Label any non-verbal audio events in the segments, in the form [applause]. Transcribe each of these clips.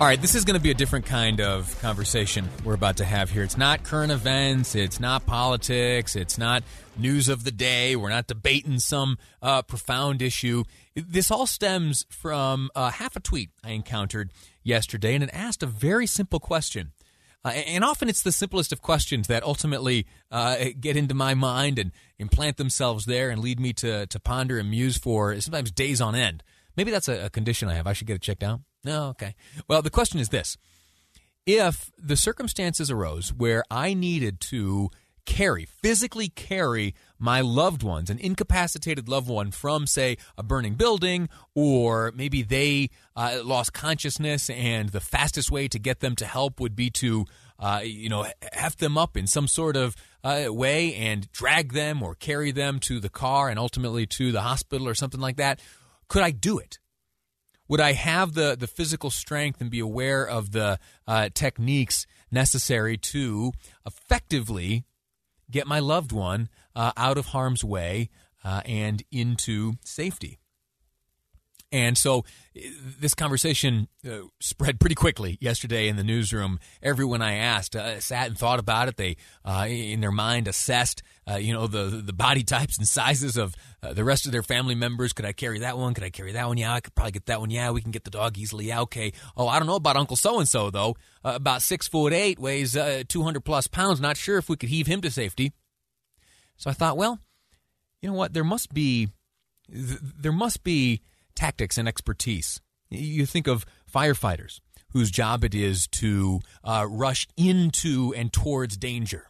All right, this is going to be a different kind of conversation we're about to have here. It's not current events, it's not politics, it's not news of the day. We're not debating some uh, profound issue. This all stems from uh, half a tweet I encountered yesterday, and it asked a very simple question. Uh, and often it's the simplest of questions that ultimately uh, get into my mind and implant themselves there and lead me to, to ponder and muse for sometimes days on end. Maybe that's a, a condition I have. I should get it checked out. No, okay. Well, the question is this if the circumstances arose where I needed to carry, physically carry my loved ones, an incapacitated loved one from, say, a burning building, or maybe they uh, lost consciousness, and the fastest way to get them to help would be to, uh, you know, heft them up in some sort of uh, way and drag them or carry them to the car and ultimately to the hospital or something like that. Could I do it? Would I have the, the physical strength and be aware of the uh, techniques necessary to effectively get my loved one uh, out of harm's way uh, and into safety? And so this conversation uh, spread pretty quickly yesterday in the newsroom. Everyone I asked uh, sat and thought about it. They, uh, in their mind, assessed, uh, you know, the the body types and sizes of uh, the rest of their family members. Could I carry that one? Could I carry that one? Yeah, I could probably get that one. Yeah, we can get the dog easily. Yeah, okay. Oh, I don't know about Uncle So and So though. Uh, about six foot eight, weighs two hundred plus pounds. Not sure if we could heave him to safety. So I thought, well, you know what? There must be, there must be tactics and expertise. You think of firefighters whose job it is to uh, rush into and towards danger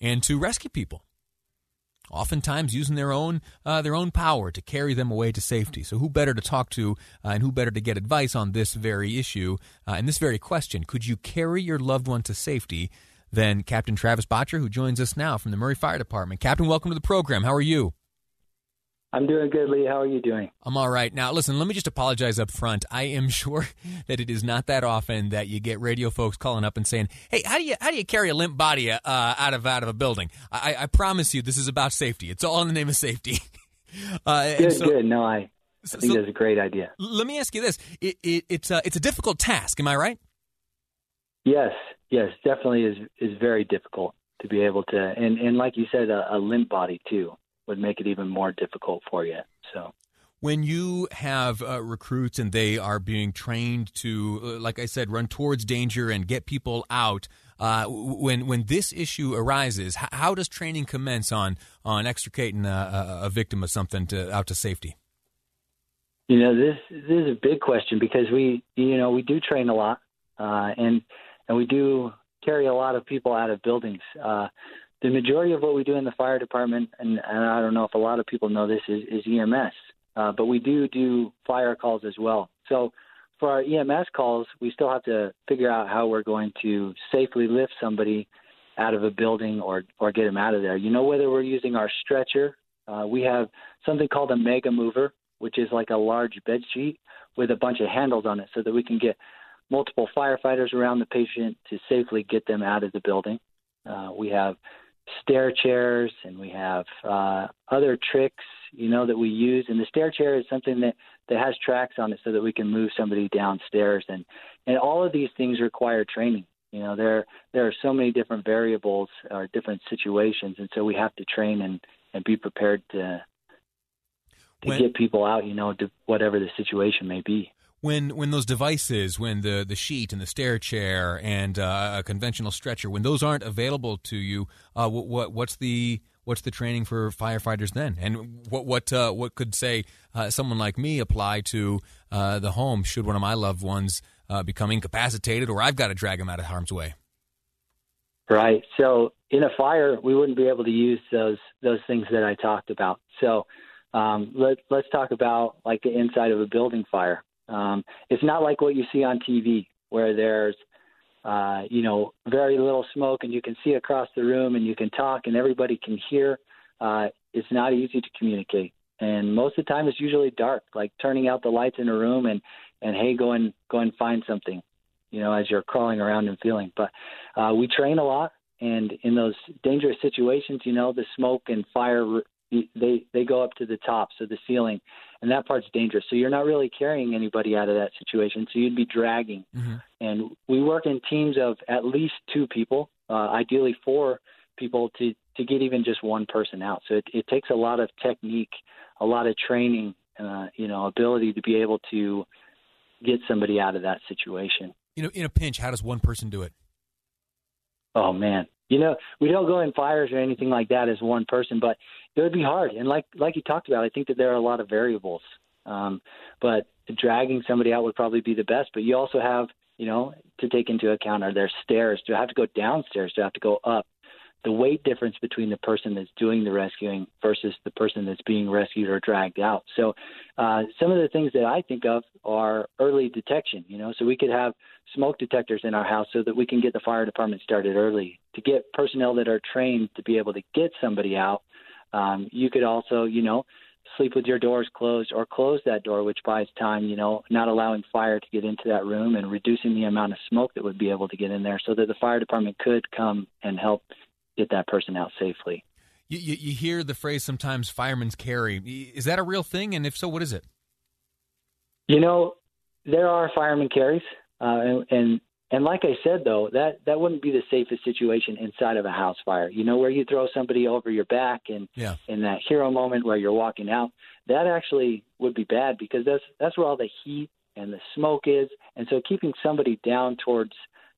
and to rescue people. Oftentimes, using their own uh, their own power to carry them away to safety. So, who better to talk to, uh, and who better to get advice on this very issue uh, and this very question? Could you carry your loved one to safety? Than Captain Travis Botcher, who joins us now from the Murray Fire Department. Captain, welcome to the program. How are you? I'm doing good, Lee. How are you doing? I'm all right. Now, listen, let me just apologize up front. I am [laughs] sure that it is not that often that you get radio folks calling up and saying, "Hey, how do you how do you carry a limp body uh, out of out of a building?" I, I, promise you, this is about safety. It's all in the name of safety. [laughs] uh, good, so, good. No, I, I think so, that's a great idea. Let me ask you this: it, it, it's a, it's a difficult task. Am I right? Yes, yes, definitely is is very difficult to be able to, and and like you said, a, a limp body too would make it even more difficult for you. So when you have uh, recruits and they are being trained to, uh, like I said, run towards danger and get people out, uh, when when this issue arises, how, how, does training commence on on extricating a, a, victim of something to out to safety? You know, this this is a big question because we you know we do train a lot, uh, and and we do carry a lot of people out of buildings. The majority of what we do in the fire department, and, and I don't know if a lot of people know this, is, is EMS. Uh, but we do do fire calls as well. So for our EMS calls, we still have to figure out how we're going to safely lift somebody out of a building or or get them out of there. You know, whether we're using our stretcher, uh, we have something called a mega mover, which is like a large bed sheet with a bunch of handles on it, so that we can get multiple firefighters around the patient to safely get them out of the building. Uh, we have stair chairs and we have uh, other tricks, you know, that we use. And the stair chair is something that, that has tracks on it so that we can move somebody downstairs. And, and all of these things require training. You know, there there are so many different variables or different situations, and so we have to train and, and be prepared to to when, get people out. You know, to whatever the situation may be when when those devices, when the the sheet and the stair chair and uh, a conventional stretcher, when those aren't available to you, uh, what, what what's the what's the training for firefighters then? And what what uh, what could say uh, someone like me apply to uh, the home should one of my loved ones uh, become incapacitated or I've got to drag them out of harm's way? Right. So in a fire, we wouldn't be able to use those those things that I talked about. So um, let, let's talk about like the inside of a building fire. Um, it's not like what you see on TV where there's uh, you know very little smoke and you can see across the room and you can talk and everybody can hear. Uh, it's not easy to communicate, and most of the time it's usually dark, like turning out the lights in a room and and hey, go and go and find something you know, as you're crawling around and feeling. But uh, we train a lot, and in those dangerous situations, you know, the smoke and fire they they go up to the top, so the ceiling, and that part's dangerous. So you're not really carrying anybody out of that situation. So you'd be dragging, mm-hmm. and we work in teams of at least two people, uh, ideally four people to to get even just one person out. So it, it takes a lot of technique, a lot of training, uh, you know, ability to be able to get somebody out of that situation you know, in a pinch, how does one person do it? Oh man, you know, we don't go in fires or anything like that as one person, but it would be hard. And like like you talked about, I think that there are a lot of variables. Um, but dragging somebody out would probably be the best. But you also have, you know, to take into account: are there stairs? Do I have to go downstairs? Do I have to go up? The weight difference between the person that's doing the rescuing versus the person that's being rescued or dragged out. So, uh, some of the things that I think of are early detection. You know, so we could have smoke detectors in our house so that we can get the fire department started early. To get personnel that are trained to be able to get somebody out, um, you could also, you know, sleep with your doors closed or close that door, which buys time, you know, not allowing fire to get into that room and reducing the amount of smoke that would be able to get in there so that the fire department could come and help get that person out safely. You, you, you hear the phrase sometimes firemen's carry. Is that a real thing? And if so, what is it? You know, there are firemen carries, uh, and, and and like I said though, that that wouldn't be the safest situation inside of a house fire. You know, where you throw somebody over your back and yeah. in that hero moment where you're walking out, that actually would be bad because that's that's where all the heat and the smoke is, and so keeping somebody down towards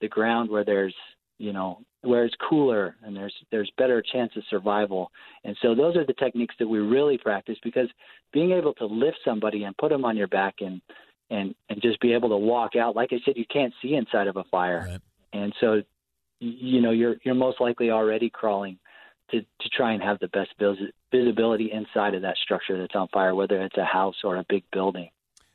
the ground where there's you know where it's cooler and there's there's better chance of survival. And so those are the techniques that we really practice because being able to lift somebody and put them on your back and and and just be able to walk out like i said you can't see inside of a fire. Right. and so you know you're you're most likely already crawling to to try and have the best visibility inside of that structure that's on fire whether it's a house or a big building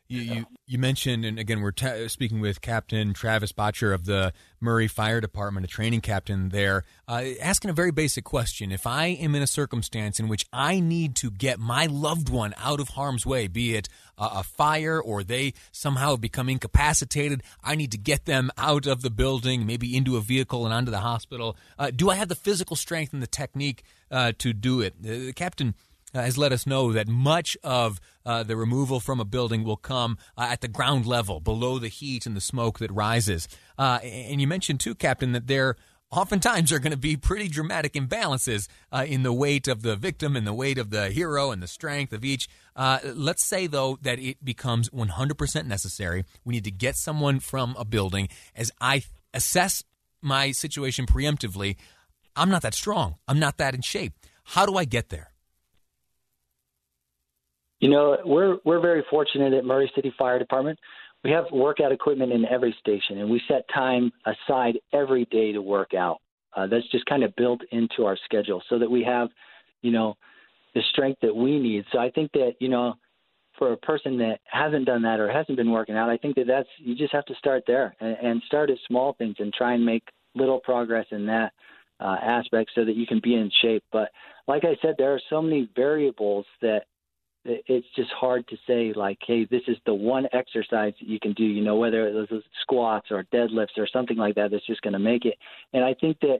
you, you, you mentioned, and again, we're ta- speaking with Captain Travis Botcher of the Murray Fire Department, a training captain there, uh, asking a very basic question. If I am in a circumstance in which I need to get my loved one out of harm's way, be it a, a fire or they somehow become incapacitated, I need to get them out of the building, maybe into a vehicle and onto the hospital. Uh, do I have the physical strength and the technique uh, to do it? the captain uh, has let us know that much of uh, the removal from a building will come uh, at the ground level, below the heat and the smoke that rises. Uh, and you mentioned too, Captain, that there oftentimes are going to be pretty dramatic imbalances uh, in the weight of the victim and the weight of the hero and the strength of each. Uh, let's say, though, that it becomes 100% necessary. We need to get someone from a building. As I assess my situation preemptively, I'm not that strong. I'm not that in shape. How do I get there? You know, we're we're very fortunate at Murray City Fire Department. We have workout equipment in every station, and we set time aside every day to work out. Uh, that's just kind of built into our schedule, so that we have, you know, the strength that we need. So I think that you know, for a person that hasn't done that or hasn't been working out, I think that that's you just have to start there and, and start at small things and try and make little progress in that uh, aspect so that you can be in shape. But like I said, there are so many variables that it's just hard to say like hey this is the one exercise that you can do you know whether it was squats or deadlifts or something like that that's just going to make it. And i think that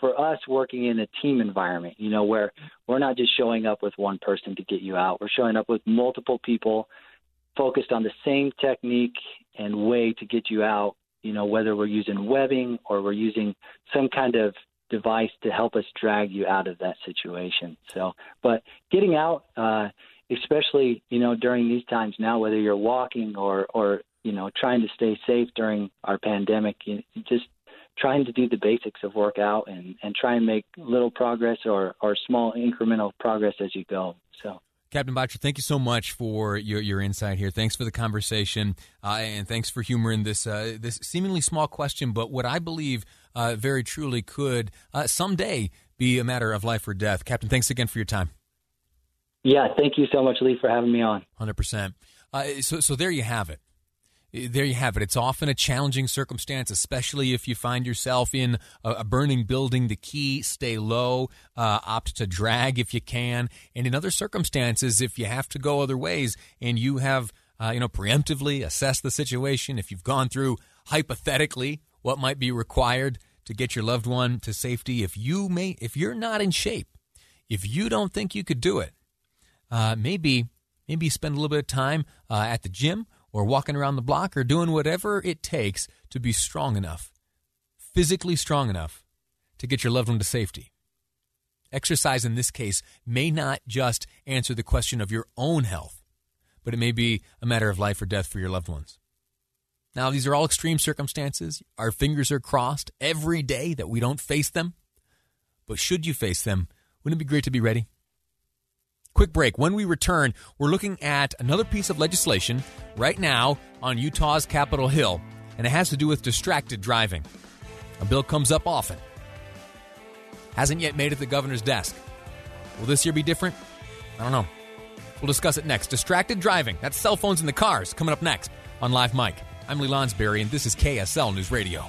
for us working in a team environment you know where we're not just showing up with one person to get you out we're showing up with multiple people focused on the same technique and way to get you out you know whether we're using webbing or we're using some kind of device to help us drag you out of that situation. So but getting out uh especially you know during these times now, whether you're walking or or you know trying to stay safe during our pandemic, you just trying to do the basics of workout and and try and make little progress or or small incremental progress as you go. So. Captain Bottcher, thank you so much for your, your insight here. Thanks for the conversation, uh, and thanks for humoring this uh, this seemingly small question, but what I believe uh, very truly could uh, someday be a matter of life or death. Captain, thanks again for your time. Yeah, thank you so much, Lee, for having me on. Hundred percent. Uh, so, so there you have it there you have it. It's often a challenging circumstance, especially if you find yourself in a, a burning building. The key, stay low, uh, opt to drag if you can. And in other circumstances, if you have to go other ways and you have, uh, you know, preemptively assessed the situation, if you've gone through hypothetically what might be required to get your loved one to safety, if you may, if you're not in shape, if you don't think you could do it, uh, maybe maybe spend a little bit of time uh, at the gym or walking around the block or doing whatever it takes to be strong enough, physically strong enough to get your loved one to safety. Exercise in this case may not just answer the question of your own health, but it may be a matter of life or death for your loved ones. Now, these are all extreme circumstances. Our fingers are crossed every day that we don't face them. But should you face them, wouldn't it be great to be ready? Quick break. When we return, we're looking at another piece of legislation right now on Utah's Capitol Hill, and it has to do with distracted driving. A bill comes up often. Hasn't yet made it to the governor's desk. Will this year be different? I don't know. We'll discuss it next. Distracted driving. That's cell phones in the cars. Coming up next on Live Mic. I'm Lee Lonsberry, and this is KSL News Radio.